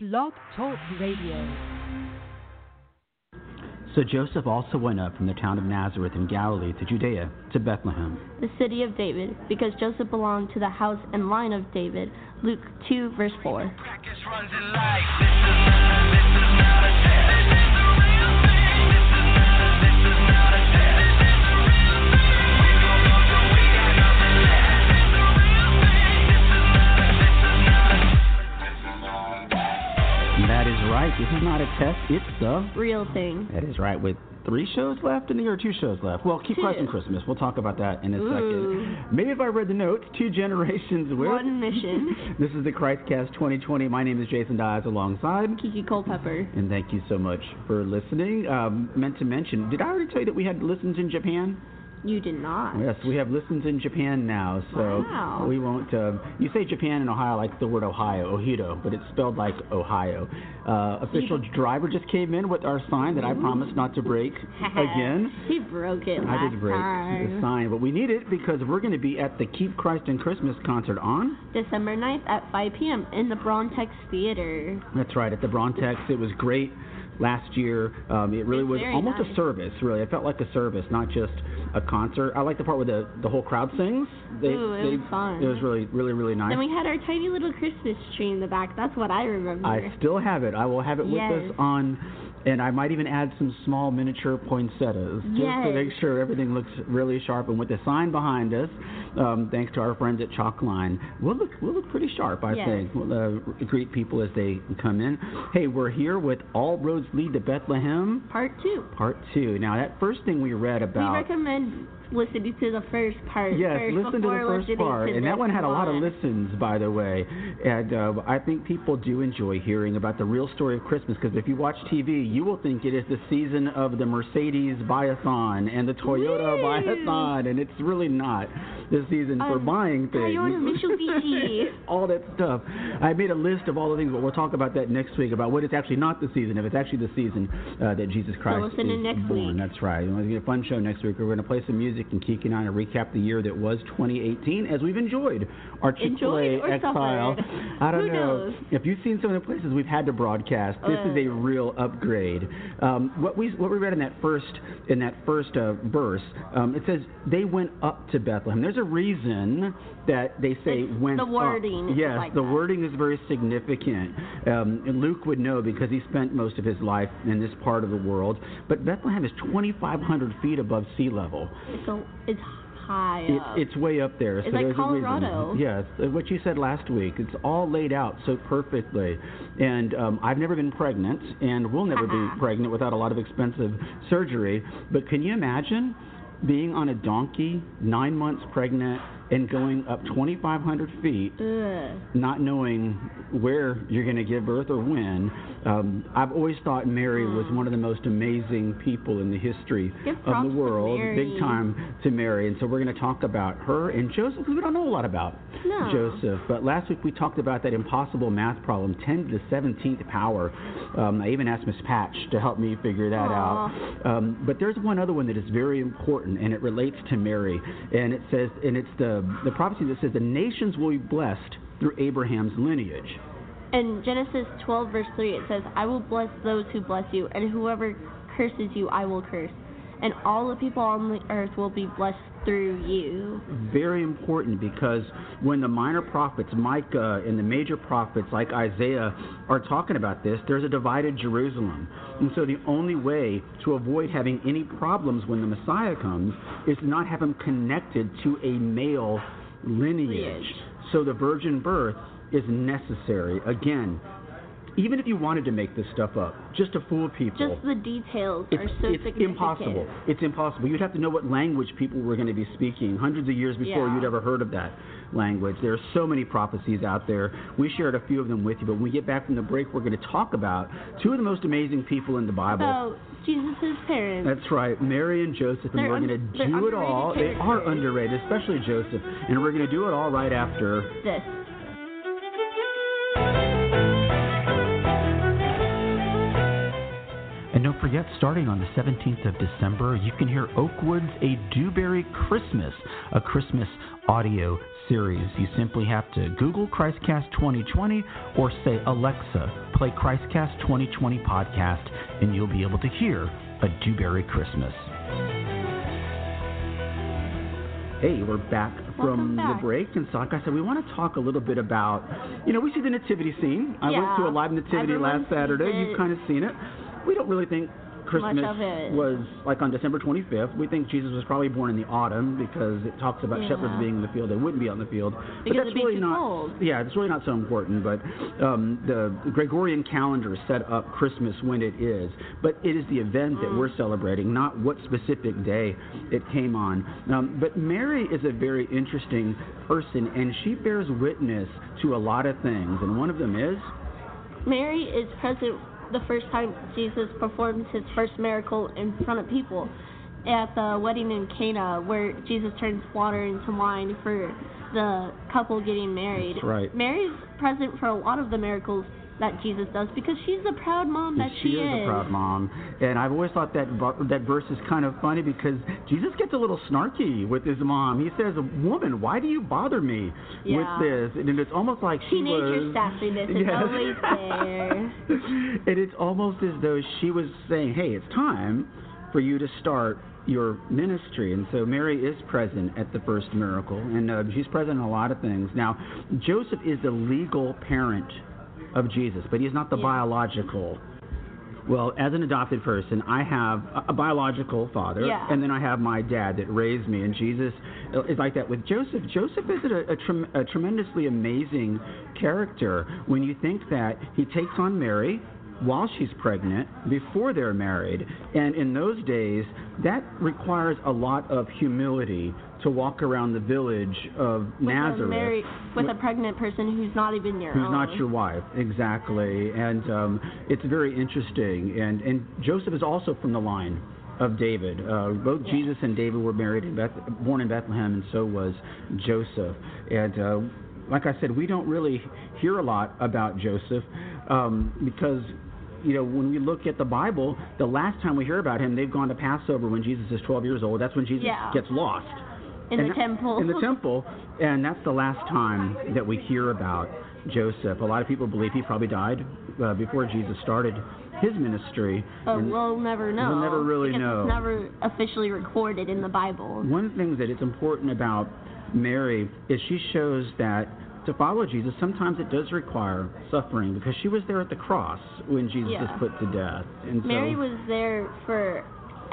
Blog Talk Radio. So Joseph also went up from the town of Nazareth in Galilee to Judea, to Bethlehem, the city of David, because Joseph belonged to the house and line of David. Luke 2, verse 4. Test. It's the Real thing. That is right. With three shows left in the year, or two shows left. Well, keep Two. Christ and Christmas. We'll talk about that in a Ooh. second. Maybe if I read the note, two generations with. One mission. This is the Christcast 2020. My name is Jason Dyes alongside. Kiki Culpepper. And thank you so much for listening. Um, meant to mention, did I already tell you that we had listens in Japan? You did not. Yes, we have listens in Japan now, so Wow. we won't. Uh, you say Japan and Ohio like the word Ohio, Ohio, but it's spelled like Ohio. Uh, official driver just came in with our sign that I promised not to break again. he broke it last I did break the time. sign, but we need it because we're going to be at the Keep Christ in Christmas concert on. December 9th at 5 p.m. in the Brontex Theater. That's right, at the Brontex. It was great last year. Um, it really was very almost a service, really. It felt like a service, not just a concert. I like the part where the, the whole crowd sings. They, Ooh, it they- was fun. It was really, really, really nice. Then we had our tiny little Christmas tree in the back. That's what I remember. I still have it. I will have it with us on, and I might even add some small miniature poinsettias just to make sure everything looks really sharp. And with the sign behind us, um, thanks to our friends at Chalkline, we'll look we'll look pretty sharp. I Yes. think. We'll uh, greet people as they come in. Hey, we're here with All Roads Lead to Bethlehem, Part 2. Part Two. Now that first thing we read about. We recommend listening to the first part Yes, first listen to the first part, and that one had a lot of listens, by the way. And uh, I think people do enjoy hearing about the real story of Christmas because if you watch TV, you will think it is the season of the Mercedes Buy-a-thon and the Toyota Woo! Buy-a-thon, and it's really not the season for Um, buying things. All that stuff. I made a list of all the things, but we'll talk about that next week about what it's actually not the season, if it's actually the season uh, that Jesus Christ listen is in next born. week. That's right. It's going to be a fun show next week. We're going to play some music and Kiki and I will recap the year that was 2018 as we've enjoyed our Chick-fil-A Exile. I don't Who know. knows? If you've seen some of the places we've had to broadcast, this is a Uh. real upgrade. Um, what we what we read in that first in that first uh, verse, um, it says they went up to Bethlehem. There's a reason that they say It's went the wording is Yes, like the that. wording is very significant. Um, and Luke would know because he spent most of his life in this part of the world. But Bethlehem is 2,500 feet above sea level. It's, a, it's high It, it's way up there. It's so like there's a reason. Colorado. Yes, uh, what you said last week. It's all laid out so perfectly. And um, I've never been pregnant, and will never be pregnant without a lot of expensive surgery. But can you imagine being on a donkey, nine months pregnant, and going up 2,500 feet? Ugh. not knowing where you're going to give birth or when. Um, I've always thought Mary was one of the most amazing people in the history Give of the world. Big time to Mary. And so we're going to talk about her and Joseph, who we don't know a lot about. No. Joseph. But last week we talked about that impossible math problem, 10 to the 17th power. Um, I even asked Miss Patch to help me figure that out. Um, but there's one other one that is very important, and it relates to Mary. And it says, and it's the, the prophecy that says, the nations will be blessed through Abraham's lineage. In Genesis 12, verse 3, it says, I will bless those who bless you, and whoever curses you, I will curse. And all the people on the earth will be blessed through you. Very important because when the minor prophets, Micah, and the major prophets like Isaiah are talking about this, there's a divided Jerusalem. And so the only way to avoid having any problems when the Messiah comes is to not have him connected to a male lineage. Lineage. So the virgin birth is necessary. Again, even if you wanted to make this stuff up, just to fool people. Just the details It's, are so it's impossible. It's impossible. You'd have to know what language people were going to be speaking hundreds of years before Yeah. you'd ever heard of that language. There are so many prophecies out there. We shared a few of them with you, but when we get back from the break, we're going to talk about two of the most amazing people in the Bible. About Jesus' parents. That's right, Mary and Joseph, and They're we're un- going to do it all. They are underrated, especially Joseph, and we're going to do it all right after this. Don't forget, starting on the 17th of December, you can hear Oakwood's A Dewberry Christmas, a Christmas audio series. You simply have to Google Christcast 2020 or say, Alexa, play Christcast 2020 podcast, and you'll be able to hear a Dewberry Christmas. Hey, we're back from back. the break, and so like I said, we want to talk a little bit about, you know, we see the nativity scene. I went to a live nativity last Saturday. You've kind of seen it. We don't really think Christmas was like on December 25th. We think Jesus was probably born in the autumn because it talks about Yeah. shepherds being in the field. They wouldn't be in the field. but Because that's it'd be really not. cold. Yeah, it's really not so important. But um, the Gregorian calendar set up Christmas when it is. But it is the event that Mm. we're celebrating, not what specific day it came on. Um, but Mary is a very interesting person, and she bears witness to a lot of things. And one of them is Mary is present the first time Jesus performs his first miracle in front of people at the wedding in Cana, where Jesus turns water into wine for the couple getting married. That's right. Mary's present for a lot of the miracles that Jesus does because she's the proud mom that she she is a proud mom, and I've always thought that that verse is kind of funny because Jesus gets a little snarky with his mom. He says, "Woman, why do you bother me Yeah. with this?" And it's almost like she Teenager was sassiness is Yes. always there. and it's almost as though she was saying, "Hey, it's time for you to start." Your ministry, and so Mary is present at the first miracle, and uh, she's present in a lot of things. Now, Joseph is the legal parent of Jesus, but he's not the Yeah. biological. Well, as an adopted person, I have a- biological father, Yeah. and then I have my dad that raised me. And Jesus is like that with Joseph. Joseph is a, a, trem- a tremendously amazing character when you think that he takes on Mary while she's pregnant, before they're married. And in those days, that requires a lot of humility to walk around the village of With Nazareth a married, with a pregnant person who's not even your who's own. not your wife exactly and um, it's very interesting and and joseph is also from the line of david uh, both Yeah. jesus and david were married in Beth- born in bethlehem and so was joseph and uh, like i said we don't really hear a lot about joseph um, because you know, when we look at the Bible, the last time we hear about him, they've gone to Passover when Jesus is 12 years old. That's when Jesus Yeah. gets lost in and the that- temple. In the temple, and that's the last time that we hear about Joseph. A lot of people believe he probably died uh, before Jesus started his ministry. But And we'll never know. We'll never really know. It's never officially recorded in the Bible. one of the things that is important about Mary is she shows that to follow Jesus, sometimes it does require suffering because she was there at the cross when Jesus Yeah. was put to death. And so, Mary was there for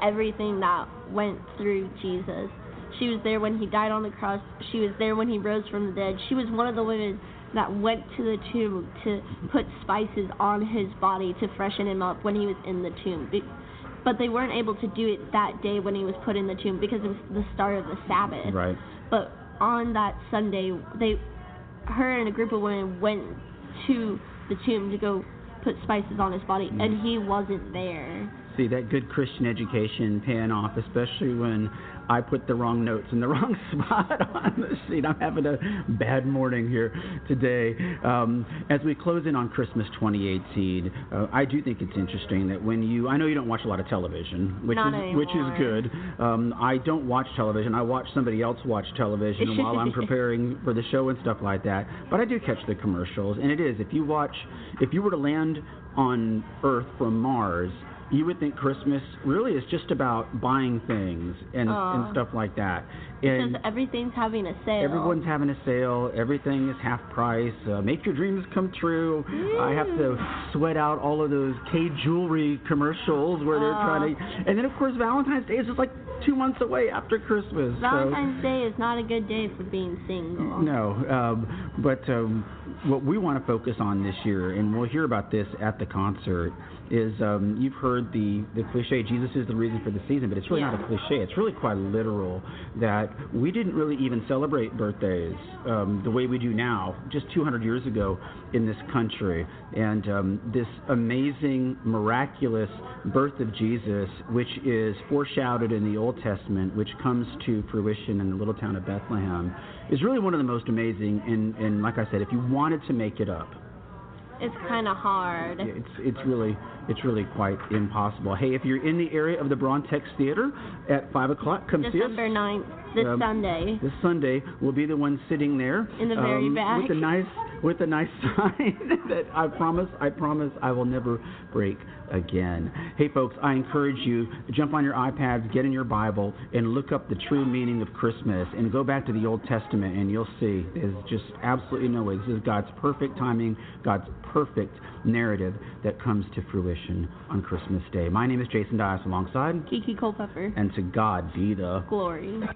everything that went through Jesus. She was there when he died on the cross. She was there when he rose from the dead. She was one of the women that went to the tomb to put spices on his body to freshen him up when he was in the tomb. But they weren't able to do it that day when he was put in the tomb because it was the start of the Sabbath. Right. But on that Sunday, they, her and a group of women went to the tomb to go put spices on his body, and mm. he wasn't there. see that good Christian education paying off, especially when I put the wrong notes in the wrong spot on the sheet. I'm having a bad morning here today. Um, as we close in on Christmas 2018, uh, I do think it's interesting that when you, I know you don't watch a lot of television, which Not is which is good. Um, I don't watch television. I watch somebody else watch television while I'm preparing for the show and stuff like that. But I do catch the commercials, and it is if you watch, if you were to land on Earth from Mars you would think Christmas really is just about buying things and, Aw. and stuff like that. Because everything's having a sale. everyone's having a sale. Everything is half price. Uh, make your dreams come true. I have to sweat out all of those Kay jewelry commercials where they're trying to. And then of course Valentine's Day is just like two months away after Christmas. so- Valentine's Day is not a good day for being single. no, um, but um, what we want to focus on this year, and we'll hear about this at the concert, is um, you've heard the, the cliche, Jesus is the reason for the season, but it's really not a cliche. It's really quite literal that we didn't really even celebrate birthdays um, the way we do now, just 200 years ago in this country. And um, this amazing, miraculous birth of Jesus, which is foreshadowed in the Old Testament, which comes to fruition in the little town of Bethlehem, is really one of the most amazing. And, and like I said, if you wanted to make it up, it's kind of hard. Yeah, it's it's really it's really quite impossible. Hey, if you're in the area of the Brontex Theater at five o'clock, come see us. December 9th, this Um, Sunday. This Sunday, we'll be the one sitting there In the very um, back. with a nice with a nice sign that I promise I promise I will never break again. Hey folks, I encourage you jump on your iPads, get in your Bible, and look up the true meaning of Christmas, and go back to the Old Testament, and you'll see there's just absolutely no way. This is God's perfect timing, God's perfect narrative that comes to fruition on Christmas Day. My name is Jason Dias, alongside, Kiki Culpepper. and to God be the Glory. No